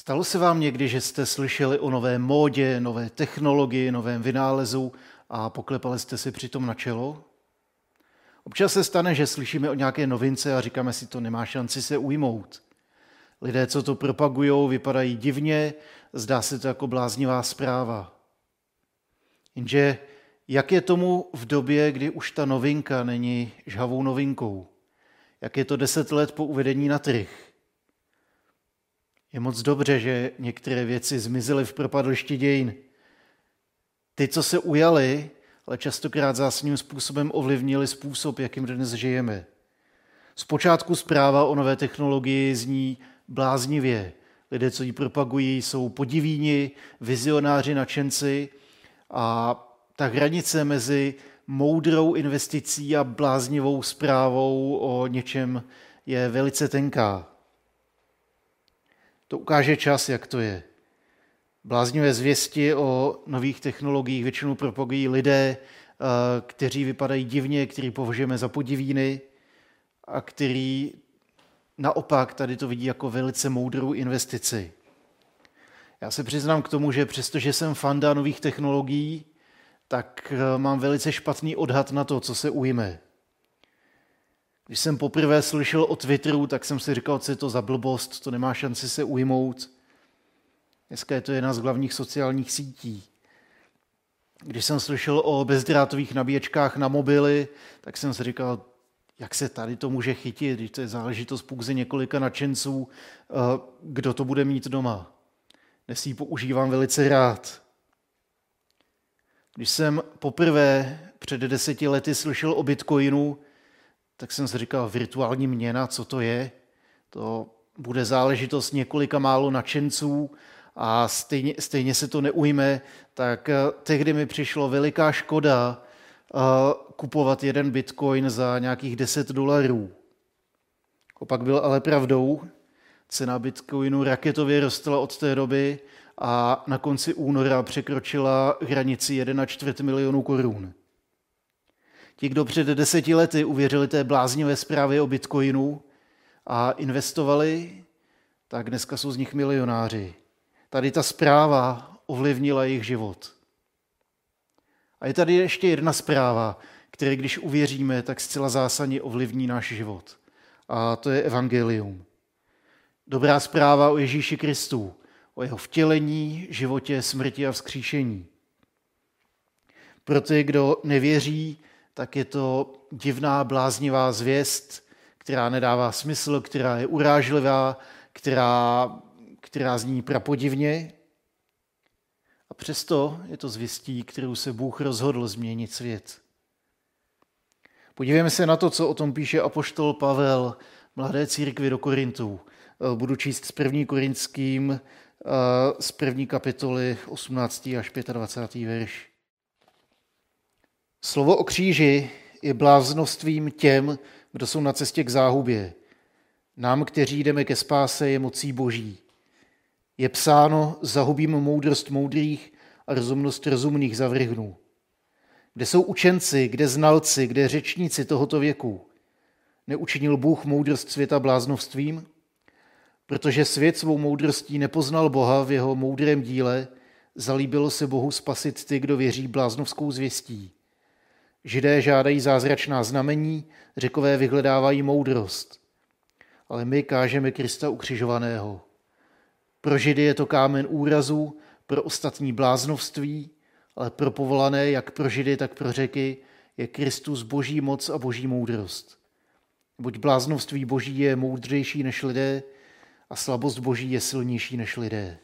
Stalo se vám někdy, že jste slyšeli o nové módě, nové technologii, novém vynálezu a poklepali jste si přitom na čelo? Občas se stane, že slyšíme o nějaké novince a říkáme si, to nemá šanci se ujmout. Lidé, co to propagují, vypadají divně, zdá se to jako bláznivá zpráva. Jenže jak je tomu v době, kdy už ta novinka není žhavou novinkou? Jak je to deset let po uvedení na trh? Je moc dobře, že některé věci zmizely v propadlišti dějin. Ty, co se ujali, ale častokrát zásadním způsobem ovlivnili způsob, jakým dnes žijeme. Zpočátku zpráva o nové technologii zní bláznivě. Lidé, co ji propagují, jsou podivíni, vizionáři, nadšenci a ta hranice mezi moudrou investicí a bláznivou zprávou o něčem je velice tenká. To ukáže čas, jak to je. Bláznivé zvěsti o nových technologiích většinou propagují lidé, eh, kteří vypadají divně, který považujeme za podivíny a který naopak tady to vidí jako velice moudrou investici. Já se přiznám k tomu, že přestože jsem fanda nových technologií, tak eh, mám velice špatný odhad na to, co se ujme. Když jsem poprvé slyšel o Twitteru, tak jsem si říkal, co je to za blbost, to nemá šanci se ujmout. Dneska je to jedna z hlavních sociálních sítí. Když jsem slyšel o bezdrátových nabíječkách na mobily, tak jsem si říkal, jak se tady to může chytit, když to je záležitost pouze několika nadšenců, eh, kdo to bude mít doma. Dnes ji používám velice rád. Když jsem poprvé před deseti lety slyšel o Bitcoinu, tak jsem si říkal, virtuální měna, co to je? To bude záležitost několika málo nadšenců a stejně, stejně se to neujme, tak eh, tehdy mi přišlo veliká škoda eh, kupovat jeden bitcoin za nějakých 10 dolarů. Opak byl ale pravdou. Cena bitcoinu raketově rostla od té doby a na konci února překročila hranici 1,4 milionu korun. Ti, kdo před deseti lety uvěřili té bláznivé zprávě o bitcoinu a investovali, tak dneska jsou z nich milionáři. Tady ta zpráva ovlivnila jejich život. A je tady ještě jedna zpráva, které když uvěříme, tak zcela zásadně ovlivní náš život. A to je evangelium. Dobrá zpráva o Ježíši Kristu, o jeho vtělení, životě, smrti a vzkříšení. Pro ty, kdo nevěří, tak je to divná, bláznivá zvěst, která nedává smysl, která je urážlivá, která, která zní prapodivně. A přesto je to zvěstí, kterou se Bůh rozhodl změnit svět. Podívejme se na to, co o tom píše apoštol Pavel, mladé církvi do Korintů. Budu číst s první korinským eh, z první kapitoly 18. až 25. verš. Slovo o kříži je bláznostvím těm, kdo jsou na cestě k záhubě. Nám, kteří jdeme ke spáse, je mocí boží. Je psáno, zahubím moudrost moudrých a rozumnost rozumných zavrhnu. Kde jsou učenci, kde znalci, kde řečníci tohoto věku? Neučinil Bůh moudrost světa bláznovstvím? Protože svět svou moudrostí nepoznal Boha v jeho moudrém díle, zalíbilo se Bohu spasit ty, kdo věří bláznovskou zvěstí. Židé žádají zázračná znamení, řekové vyhledávají moudrost. Ale my kážeme Krista ukřižovaného. Pro Židy je to kámen úrazu, pro ostatní bláznovství, ale pro povolané, jak pro Židy, tak pro řeky, je Kristus boží moc a boží moudrost. Buď bláznovství boží je moudřejší než lidé a slabost boží je silnější než lidé.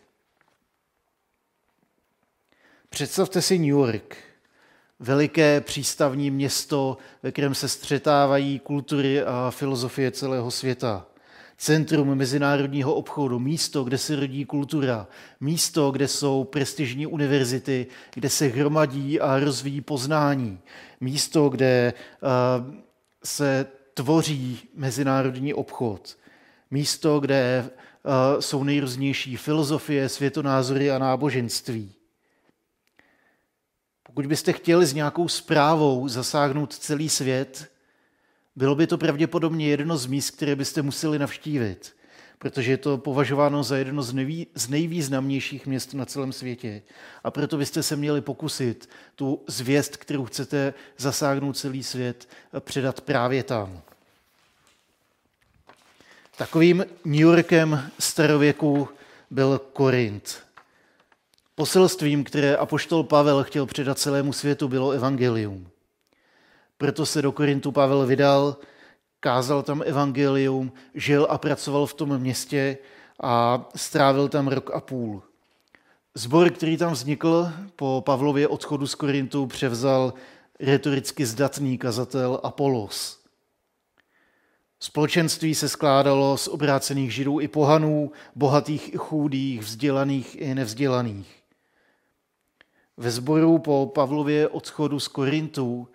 Představte si New York, veliké přístavní město, ve kterém se střetávají kultury a filozofie celého světa. Centrum mezinárodního obchodu, místo, kde se rodí kultura, místo, kde jsou prestižní univerzity, kde se hromadí a rozvíjí poznání, místo, kde uh, se tvoří mezinárodní obchod, místo, kde uh, jsou nejrůznější filozofie, světonázory a náboženství. Pokud byste chtěli s nějakou zprávou zasáhnout celý svět, bylo by to pravděpodobně jedno z míst, které byste museli navštívit. protože je to považováno za jedno z, nejvý, z nejvýznamnějších měst na celém světě. A proto byste se měli pokusit tu zvěst, kterou chcete zasáhnout celý svět, předat právě tam. Takovým New Yorkem starověku byl Korint. Poselstvím, které apoštol Pavel chtěl předat celému světu, bylo evangelium. Proto se do Korintu Pavel vydal, kázal tam evangelium, žil a pracoval v tom městě a strávil tam rok a půl. Zbor, který tam vznikl po Pavlově odchodu z Korintu, převzal retoricky zdatný kazatel Apolos. Společenství se skládalo z obrácených židů i pohanů, bohatých i chůdých, vzdělaných i nevzdělaných. Ve sboru po Pavlově odchodu z Korintu uh,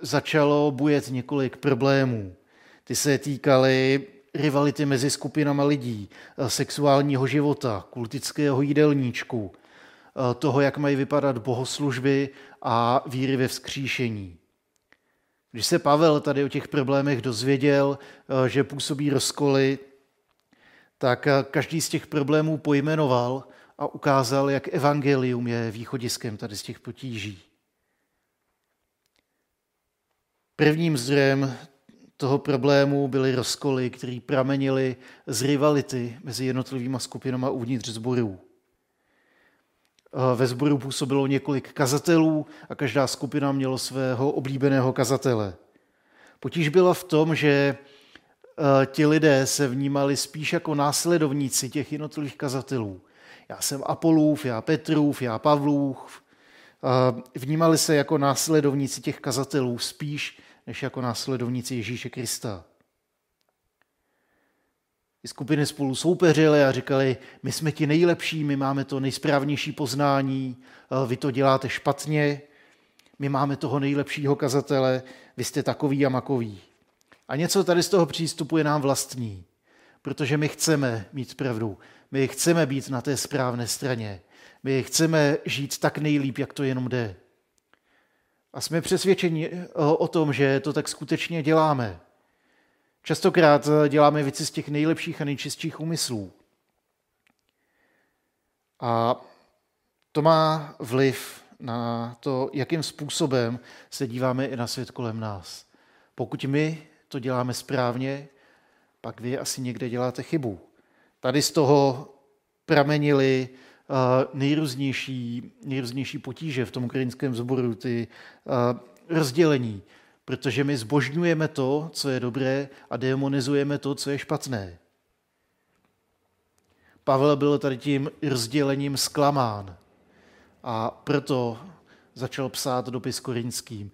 začalo bujet několik problémů. Ty se týkaly rivality mezi skupinama lidí, uh, sexuálního života, kultického jídelníčku, uh, toho, jak mají vypadat bohoslužby a víry ve vzkříšení. Když se Pavel tady o těch problémech dozvěděl, že působí rozkoly, tak každý z těch problémů pojmenoval a ukázal, jak evangelium je východiskem tady z těch potíží. Prvním zdrojem toho problému byly rozkoly, které pramenily z rivality mezi jednotlivými skupinama uvnitř zborů. Ve sboru působilo několik kazatelů a každá skupina měla svého oblíbeného kazatele. Potíž byla v tom, že e, ti lidé se vnímali spíš jako následovníci těch jednotlivých kazatelů já jsem Apolův, já Petrův, já Pavlův. Vnímali se jako následovníci těch kazatelů spíš, než jako následovníci Ježíše Krista. Ty skupiny spolu soupeřily a říkali, my jsme ti nejlepší, my máme to nejsprávnější poznání, vy to děláte špatně, my máme toho nejlepšího kazatele, vy jste takový a makový. A něco tady z toho přístupu je nám vlastní, protože my chceme mít pravdu. My chceme být na té správné straně. My chceme žít tak nejlíp, jak to jenom jde. A jsme přesvědčeni o tom, že to tak skutečně děláme. Častokrát děláme věci z těch nejlepších a nejčistších úmyslů. A to má vliv na to, jakým způsobem se díváme i na svět kolem nás. Pokud my to děláme správně, pak vy asi někde děláte chybu. Tady z toho pramenily eh, nejrůznější, nejrůznější potíže v tom ukrajinském zboru, ty eh, rozdělení, protože my zbožňujeme to, co je dobré a demonizujeme to, co je špatné. Pavel byl tady tím rozdělením zklamán a proto začal psát dopis korinským.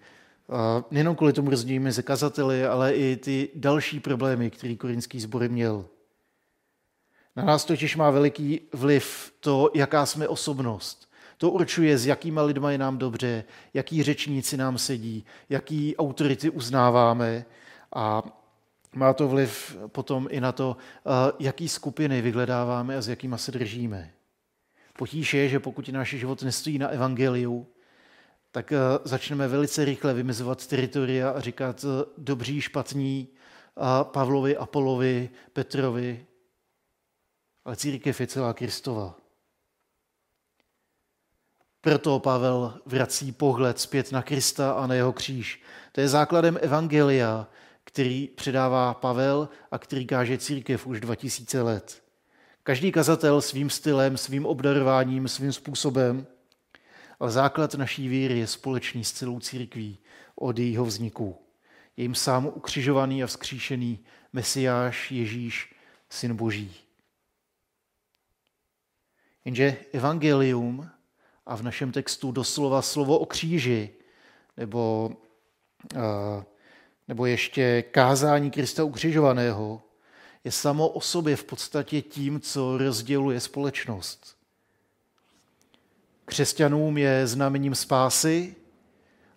Nejenom kvůli tomu rozdělení mezi kazateli, ale i ty další problémy, který korinský sbor měl. Na nás totiž má veliký vliv to, jaká jsme osobnost. To určuje, s jakýma lidma je nám dobře, jaký řečníci nám sedí, jaký autority uznáváme a má to vliv potom i na to, eh, jaký skupiny vyhledáváme a s jakýma se držíme. Potíž je, že pokud náš život nestojí na evangeliu, tak eh, začneme velice rychle vymezovat teritoria a říkat eh, dobří, špatní, Pavlovi, Apolovi, Petrovi, ale církev je celá Kristova. Proto Pavel vrací pohled zpět na Krista a na jeho kříž. To je základem Evangelia, který předává Pavel a který káže církev už 2000 let. Každý kazatel svým stylem, svým obdarováním, svým způsobem, ale základ naší víry je společný s celou církví od jejího vzniku. Je jim sám ukřižovaný a vzkříšený Mesiáš Ježíš, Syn Boží. Jenže evangelium a v našem textu doslova slovo o kříži, nebo, nebo ještě kázání Krista ukřižovaného, je samo o sobě v podstatě tím, co rozděluje společnost. Křesťanům je znamením spásy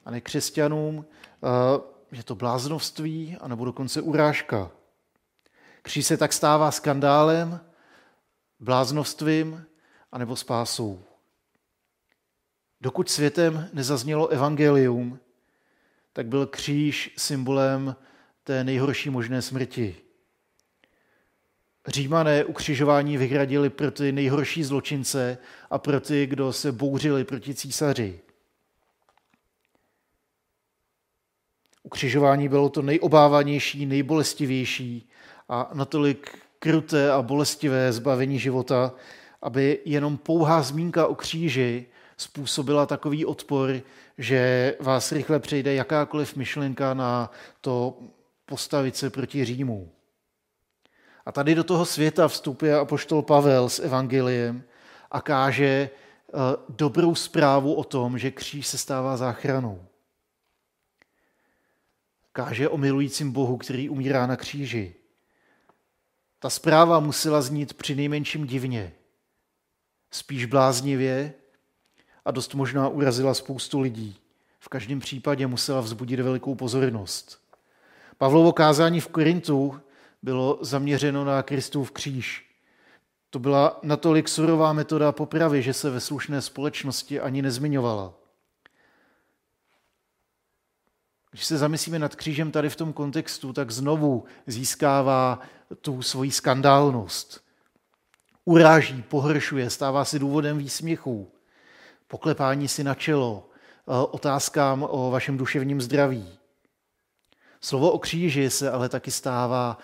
a nekřesťanům je to bláznovství a nebo dokonce urážka. Kříž se tak stává skandálem, bláznovstvím anebo spásou. Dokud světem nezaznělo evangelium, tak byl kříž symbolem té nejhorší možné smrti. Římané ukřižování vyhradili pro ty nejhorší zločince a pro ty, kdo se bouřili proti císaři. Ukřižování bylo to nejobávanější, nejbolestivější a natolik kruté a bolestivé zbavení života, aby jenom pouhá zmínka o kříži způsobila takový odpor, že vás rychle přejde jakákoliv myšlenka na to postavit se proti Římu. A tady do toho světa vstupuje apoštol Pavel s evangeliem a káže eh, dobrou zprávu o tom, že kříž se stává záchranou. Káže o milujícím Bohu, který umírá na kříži. Ta zpráva musela znít při nejmenším divně, spíš bláznivě a dost možná urazila spoustu lidí. V každém případě musela vzbudit velikou pozornost. Pavlovo kázání v Korintu bylo zaměřeno na Kristův kříž. To byla natolik surová metoda popravy, že se ve slušné společnosti ani nezmiňovala. Když se zamyslíme nad křížem tady v tom kontextu, tak znovu získává tu svoji skandálnost. Uráží, pohršuje, stává se důvodem výsměchů, poklepání si na čelo, otázkám o vašem duševním zdraví. Slovo o kříži se ale taky stává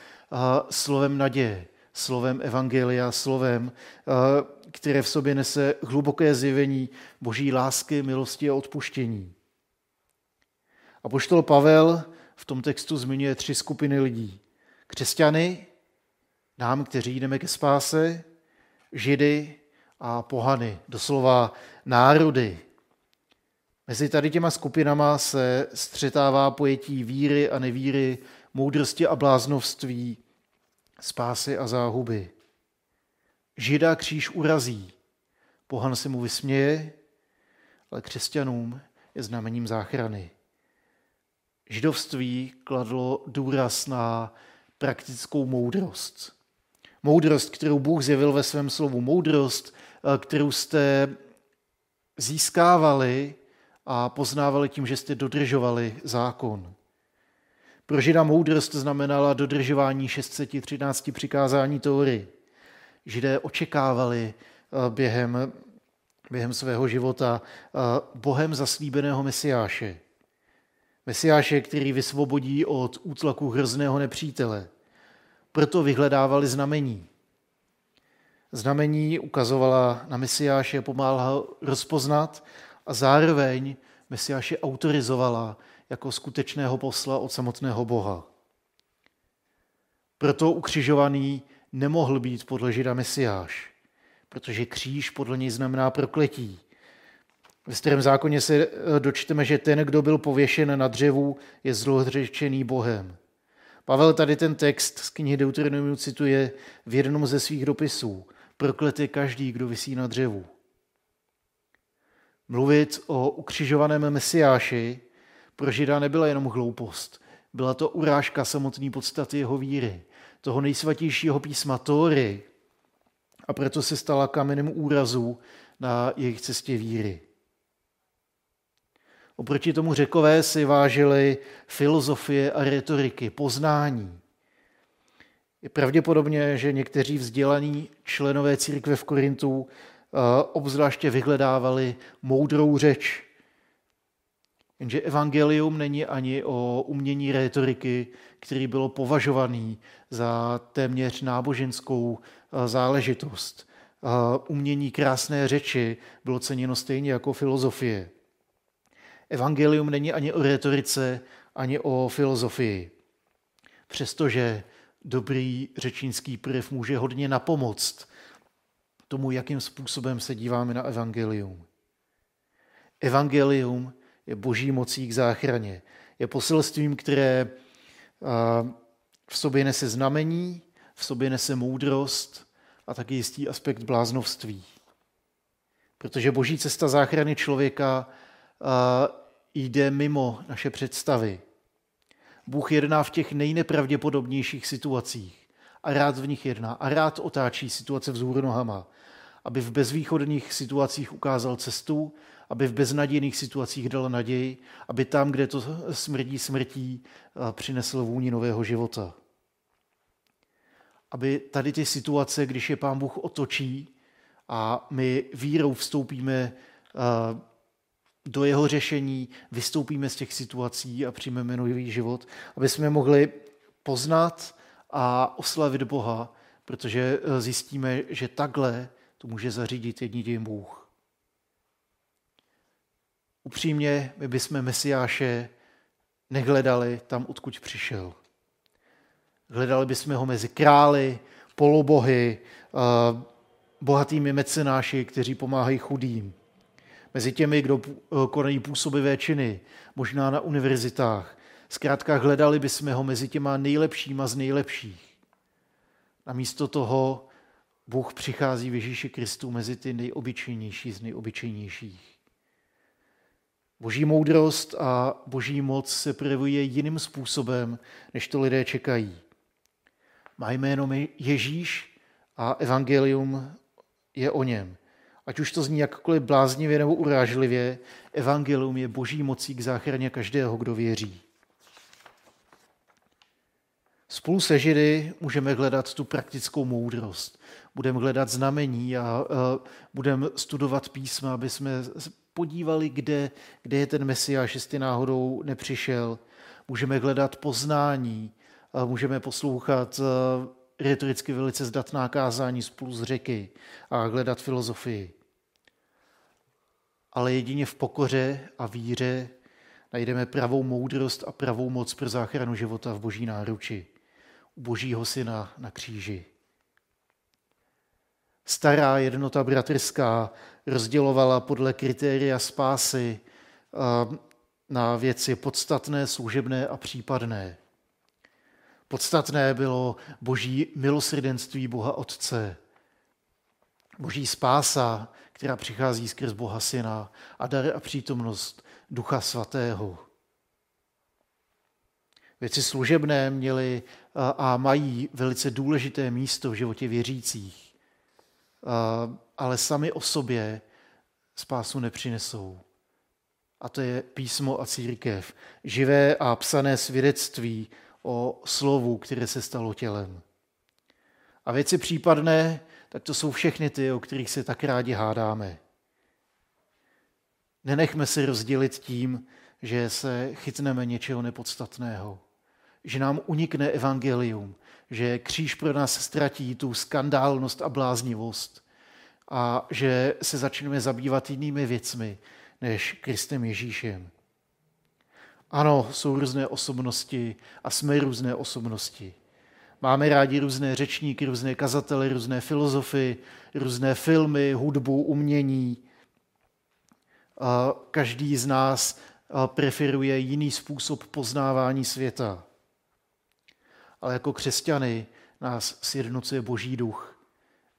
slovem naděje, slovem evangelia, slovem, které v sobě nese hluboké zjevení boží lásky, milosti a odpuštění. A poštol Pavel v tom textu zmiňuje tři skupiny lidí. Křesťany, nám, kteří jdeme ke spáse, židy a pohany, doslova národy. Mezi tady těma skupinama se střetává pojetí víry a nevíry, moudrosti a bláznovství, spásy a záhuby. Žida kříž urazí, pohan se mu vysměje, ale křesťanům je znamením záchrany. Židovství kladlo důraz na praktickou moudrost. Moudrost, kterou Bůh zjevil ve svém slovu. Moudrost, eh, kterou jste získávali a poznávali tím, že jste dodržovali zákon. Pro Žida moudrost znamenala dodržování 613 přikázání Tóry. Židé očekávali eh, během, během svého života eh, Bohem zaslíbeného Mesiáše. Mesiáše, který vysvobodí od útlaku hrozného nepřítele. Proto vyhledávali znamení. Znamení ukazovala na Mesiáše, pomáhala rozpoznat a zároveň Mesiáše autorizovala jako skutečného posla od samotného Boha. Proto ukřižovaný nemohl být podle Žida Mesiáš, protože kříž podle něj znamená prokletí. Ve starém zákoně se eh, dočteme, že ten, kdo byl pověšen na dřevu, je zlohřečený Bohem. Pavel tady ten text z knihy Deuteronomium cituje v jednom ze svých dopisů. Proklet je každý, kdo visí na dřevu. Mluvit o ukřižovaném mesiáši pro Žida nebyla jenom hloupost. Byla to urážka samotné podstaty jeho víry, toho nejsvatějšího písma Tóry. A proto se stala kamenem úrazu na jejich cestě víry. Oproti tomu řekové si vážili filozofie a retoriky, poznání. Je pravděpodobně, že někteří vzdělaní členové církve v Korintu eh, obzvláště vyhledávali moudrou řeč. Jenže evangelium není ani o umění retoriky, který bylo považovaný za téměř náboženskou eh, záležitost. Eh, umění krásné řeči bylo ceněno stejně jako filozofie. Evangelium není ani o retorice, ani o filozofii. Přestože dobrý řečínský projev může hodně napomoct tomu, jakým způsobem se díváme na evangelium. Evangelium je boží mocí k záchraně. Je poselstvím, které v sobě nese znamení, v sobě nese moudrost a taky jistý aspekt bláznovství. Protože boží cesta záchrany člověka jde mimo naše představy. Bůh jedná v těch nejnepravděpodobnějších situacích a rád v nich jedná a rád otáčí situace vzhůru nohama, aby v bezvýchodných situacích ukázal cestu, aby v beznadějných situacích dal naději, aby tam, kde to smrdí smrtí, přinesl vůni nového života. aby tady ty situace, když je Pán Bůh otočí a my vírou vstoupíme uh, do jeho řešení, vystoupíme z těch situací a přijmeme nový život, aby jsme mohli poznat a oslavit Boha, protože eh, zjistíme, že takhle to může zařídit jediný Bůh. Upřímně, my bychom Mesiáše nehledali tam, odkud přišel. Hledali bychom ho mezi krály, polobohy, eh, bohatými mecenáši, kteří pomáhají chudým. Mezi těmi, kdo eh, konají působivé činy, možná na univerzitách. Zkrátka hledali bychom ho mezi těma nejlepšíma z nejlepších. Namísto toho Bůh přichází v Ježíši Kristu mezi ty nejobyčejnější z nejobyčejnějších. Boží moudrost a boží moc se projevuje jiným způsobem, než to lidé čekají. Má jméno Ježíš a evangelium je o něm. Ať už to zní jakkoliv bláznivě nebo urážlivě, evangelium je boží mocí k záchraně každého, kdo věří. Spolu se Židy můžeme hledat tu praktickou moudrost. Budeme hledat znamení a, a budeme studovat písma, aby jsme podívali, kde, kde je ten Mesiáš, jestli náhodou nepřišel. Můžeme hledat poznání, můžeme poslouchat retoricky velice zdatná kázání spolu z řeky a hledat filozofii. Ale jedině v pokoře a víře najdeme pravou moudrost a pravou moc pro záchranu života v boží náruči, u božího syna na kříži. Stará jednota bratrská rozdělovala podle kritéria spásy na věci podstatné, služebné a případné. Podstatné bylo boží milosrdenství Boha Otce, boží spása, která přichází skrz Boha Syna a dar a přítomnost Ducha Svatého. Věci služebné měly a mají velice důležité místo v životě věřících, ale sami o sobě spásu nepřinesou. A to je písmo a církev. Živé a psané svědectví o slovu, které se stalo tělem. A věci případné, tak to jsou všechny ty, o kterých se tak rádi hádáme. Nenechme se rozdělit tím, že se chytneme něčeho nepodstatného, že nám unikne evangelium, že kříž pro nás ztratí tu skandálnost a bláznivost a že se začneme zabývat jinými věcmi než Kristem Ježíšem. Ano, jsou různé osobnosti a jsme různé osobnosti. Máme rádi různé řečníky, různé kazatele, různé filozofy, různé filmy, hudbu, umění. Každý z nás preferuje jiný způsob poznávání světa. Ale jako křesťany nás sjednocuje Boží duch.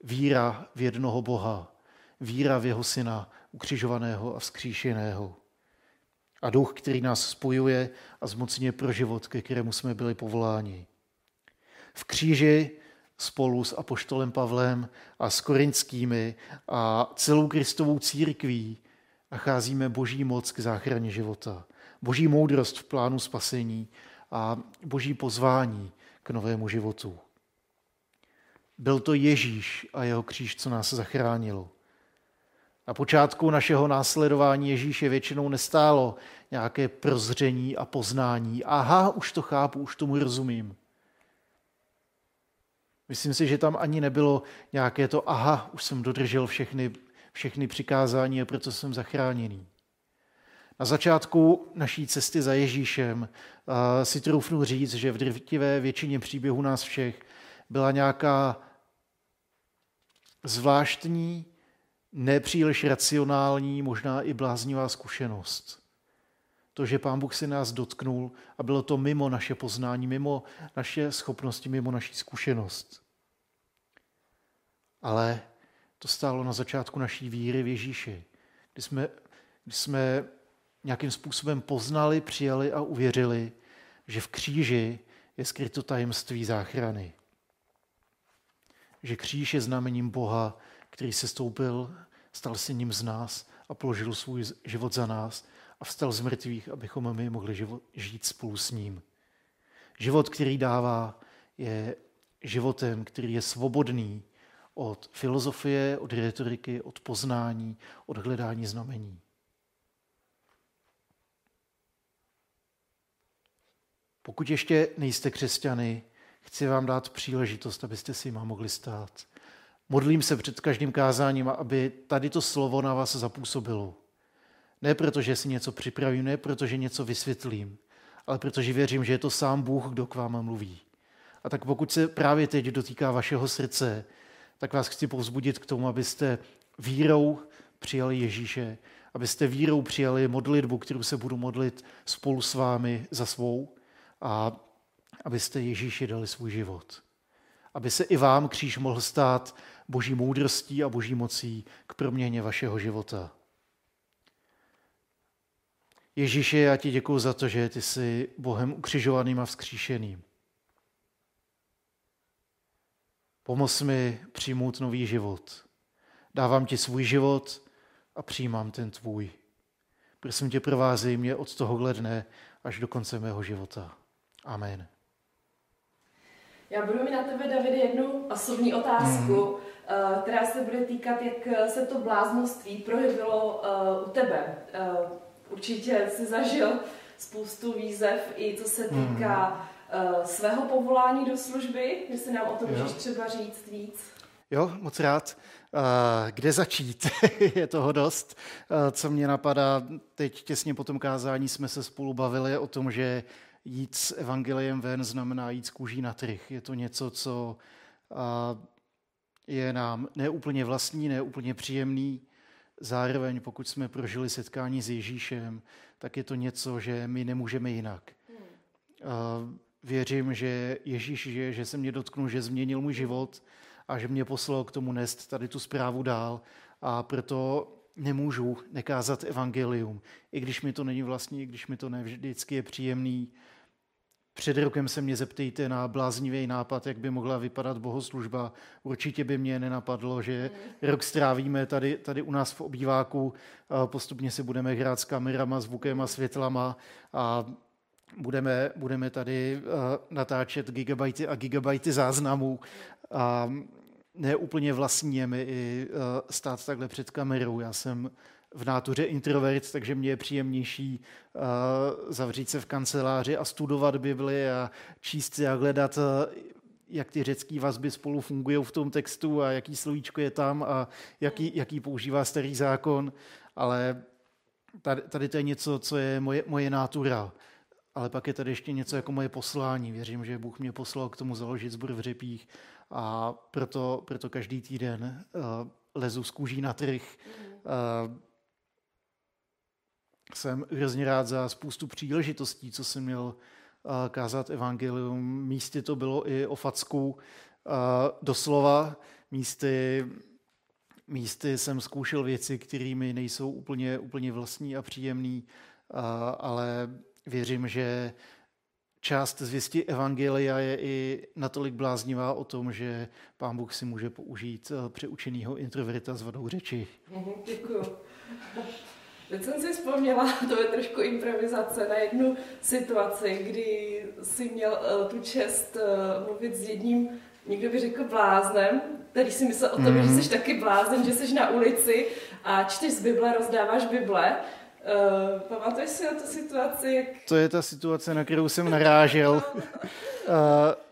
Víra v jednoho Boha. Víra v jeho syna, ukřižovaného a vzkříšeného a duch, který nás spojuje a zmocňuje pro život, ke kterému jsme byli povoláni. V kříži spolu s apoštolem Pavlem a s korinskými a celou Kristovou církví nacházíme boží moc k záchraně života, boží moudrost v plánu spasení a boží pozvání k novému životu. Byl to Ježíš a jeho kříž, co nás zachránilo. Na počátku našeho následování Ježíše většinou nestálo nějaké prozření a poznání. Aha, už to chápu, už tomu rozumím. Myslím si, že tam ani nebylo nějaké to, aha, už jsem dodržel všechny, všechny přikázání a proto jsem zachráněný. Na začátku naší cesty za Ježíšem si troufnu říct, že v drtivé většině příběhů nás všech byla nějaká zvláštní nepříliš racionální, možná i bláznivá zkušenost. To, že Pán Bůh si nás dotknul a bylo to mimo naše poznání, mimo naše schopnosti, mimo naši zkušenost. Ale to stálo na začátku naší víry v Ježíši, kdy jsme, kdy jsme nějakým způsobem poznali, přijali a uvěřili, že v kříži je skryto tajemství záchrany. Že kříž je znamením Boha, který se stoupil, stal se ním z nás a položil svůj život za nás a vstal z mrtvých, abychom my mohli život, žít spolu s ním. Život, který dává, je životem, který je svobodný od filozofie, od retoriky, od poznání, od hledání znamení. Pokud ještě nejste křesťany, chci vám dát příležitost, abyste si jima mohli stát. Modlím se před každým kázáním, aby tady to slovo na vás zapůsobilo. Ne proto, že si něco připravím, ne proto, že něco vysvětlím, ale protože věřím, že je to sám Bůh, kdo k vám mluví. A tak pokud se právě teď dotýká vašeho srdce, tak vás chci povzbudit k tomu, abyste vírou přijali Ježíše, abyste vírou přijali modlitbu, kterou se budu modlit spolu s vámi za svou a abyste Ježíši dali svůj život. Aby se i vám kříž mohl stát boží moudrostí a boží mocí k proměně vašeho života. Ježíši, já ti děkuji za to, že ty jsi Bohem ukřižovaným a vzkříšeným. Pomoz mi přijmout nový život. Dávám ti svůj život a přijímám ten tvůj. Prosím tě, provázej mě od tohohle dne až do konce mého života. Amen. Já budu mít na tebe, Davide, jednu osobní otázku, mm. která se bude týkat, jak se to bláznoství projevilo uh, u tebe. Určitě jsi zažil spoustu výzev, i co se týká mm. uh, svého povolání do služby, že si nám o tom můžeš třeba říct víc. Jo, moc rád. Kde začít? je toho dost. Co mě napadá, teď těsně po tom kázání jsme se spolu bavili o tom, že jít s evangeliem ven znamená jít z kůží na trh. Je to něco, co je nám neúplně vlastní, neúplně příjemný. Zároveň, pokud jsme prožili setkání s Ježíšem, tak je to něco, že my nemůžeme jinak. Věřím, že Ježíš žije, že se mě dotknul, že změnil můj život a že mě poslal k tomu nést tady tu zprávu dál. A proto nemůžu nekázat evangelium, i když mi to není vlastní, i když mi to nevždycky je příjemný, před rokem se mě zeptejte na bláznivý nápad, jak by mohla vypadat bohoslužba. Určitě by mě nenapadlo, že rok strávíme tady, tady u nás v obýváku, postupně si budeme hrát s kamerama, zvukem a světlama a budeme, budeme tady natáčet gigabajty a gigabajty záznamů. A ne úplně vlastní je mi i stát takhle před kamerou. Já jsem v nátuře introvert, takže mě je příjemnější uh, zavřít se v kanceláři a studovat Bibli a číst si a hledat, uh, jak ty řecké vazby spolu fungují v tom textu a jaký slovíčko je tam a jaký, jaký používá starý zákon. Ale tady, tady to je něco, co je moje, moje nátura. Ale pak je tady ještě něco jako moje poslání. Věřím, že Bůh mě poslal k tomu založit zbor v řepích a proto, proto každý týden uh, lezu z kůží na trh, uh, jsem hrozně rád za spoustu příležitostí, co jsem měl eh, kázat evangelium. Místy to bylo i o facku, eh, doslova. Místy, místy jsem zkoušel věci, které mi nejsou úplně, úplně vlastní a příjemný, eh, ale věřím, že část zvěsti Evangelia je i natolik bláznivá o tom, že pán Bůh si může použít přeučenýho introverta s vadou řeči. Mhm, děkuju. Teď jsem si vzpomněla, to je trošku improvizace, na jednu situaci, kdy si měl uh, tu čest uh, mluvit s jedním, někdo by řekl bláznem, který si myslel o tom, mm-hmm. že mhm. jsi taky blázen, že jsi na ulici a čteš z Bible, rozdáváš Bible. Uh, pamatuješ si na tu situaci? Jak... To je ta situace, na kterou jsem narážel. uh,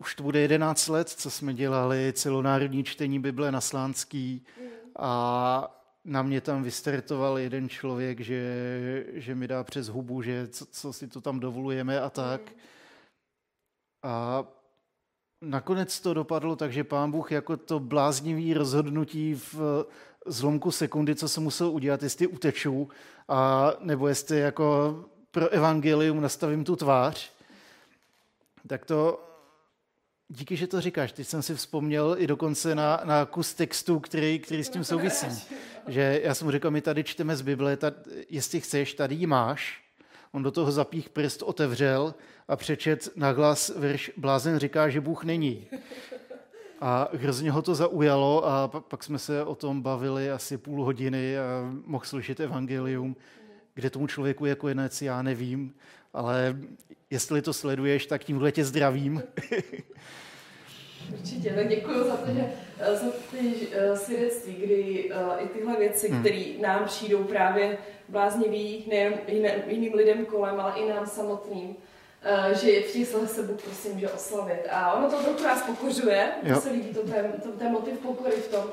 už to bude 11 let, co jsme dělali celonárodní čtení Bible na Slánský mm. a na mě tam vystartoval jeden člověk, že, že mi dá přes hubu, že co, co si to tam dovolujeme a tak. A nakonec to dopadlo tak, že pán Bůh jako to bláznivý rozhodnutí v zlomku sekundy, co se musel udělat, jestli uteču, a nebo jestli jako pro evangelium nastavím tu tvář, tak to díky, že to říkáš. Teď jsem si vzpomněl i dokonce na, na kus textu, který, který s tím souvisí. Že já jsem mu řekl, my tady čteme z Bible, tady, jestli chceš, tady ji máš. On do toho zapích prst otevřel a přečet na hlas verš Blázen říká, že Bůh není. A hrozně ho to zaujalo a pak jsme se o tom bavili asi půl hodiny a mohl slyšet evangelium, kde tomu člověku je konec, já nevím, ale jestli to sleduješ, tak tímhle tě zdravím. Určitě, tak děkuji za to, že za ty uh, svědectví, kdy uh, i tyhle věci, hmm. které nám přijdou právě bláznivý, nejen jiným lidem kolem, ale i nám samotným, uh, že v těch se Bůh prostě může oslavit. A ono to trochu nás pokořuje, to se líbí, to, ten, to, ten motiv pokory v tom,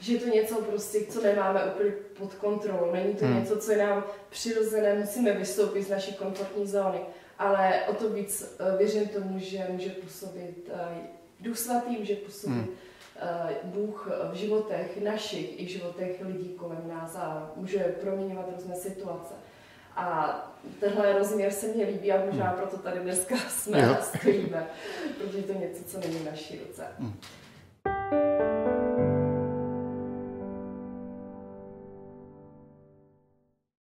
že je to něco prostě, co nemáme úplně pod kontrolou. Není to hmm. něco, co je nám přirozené, musíme vystoupit z naší komfortní zóny. Ale o to víc věřím tomu, že může působit Duch Svatý, může působit hmm. Bůh v životech našich i v životech lidí kolem nás a může proměňovat různé situace. A tenhle rozměr se mně líbí a možná hmm. proto tady dneska jsme jo. a stojíme, protože to je něco, co není v naší ruce. Hmm.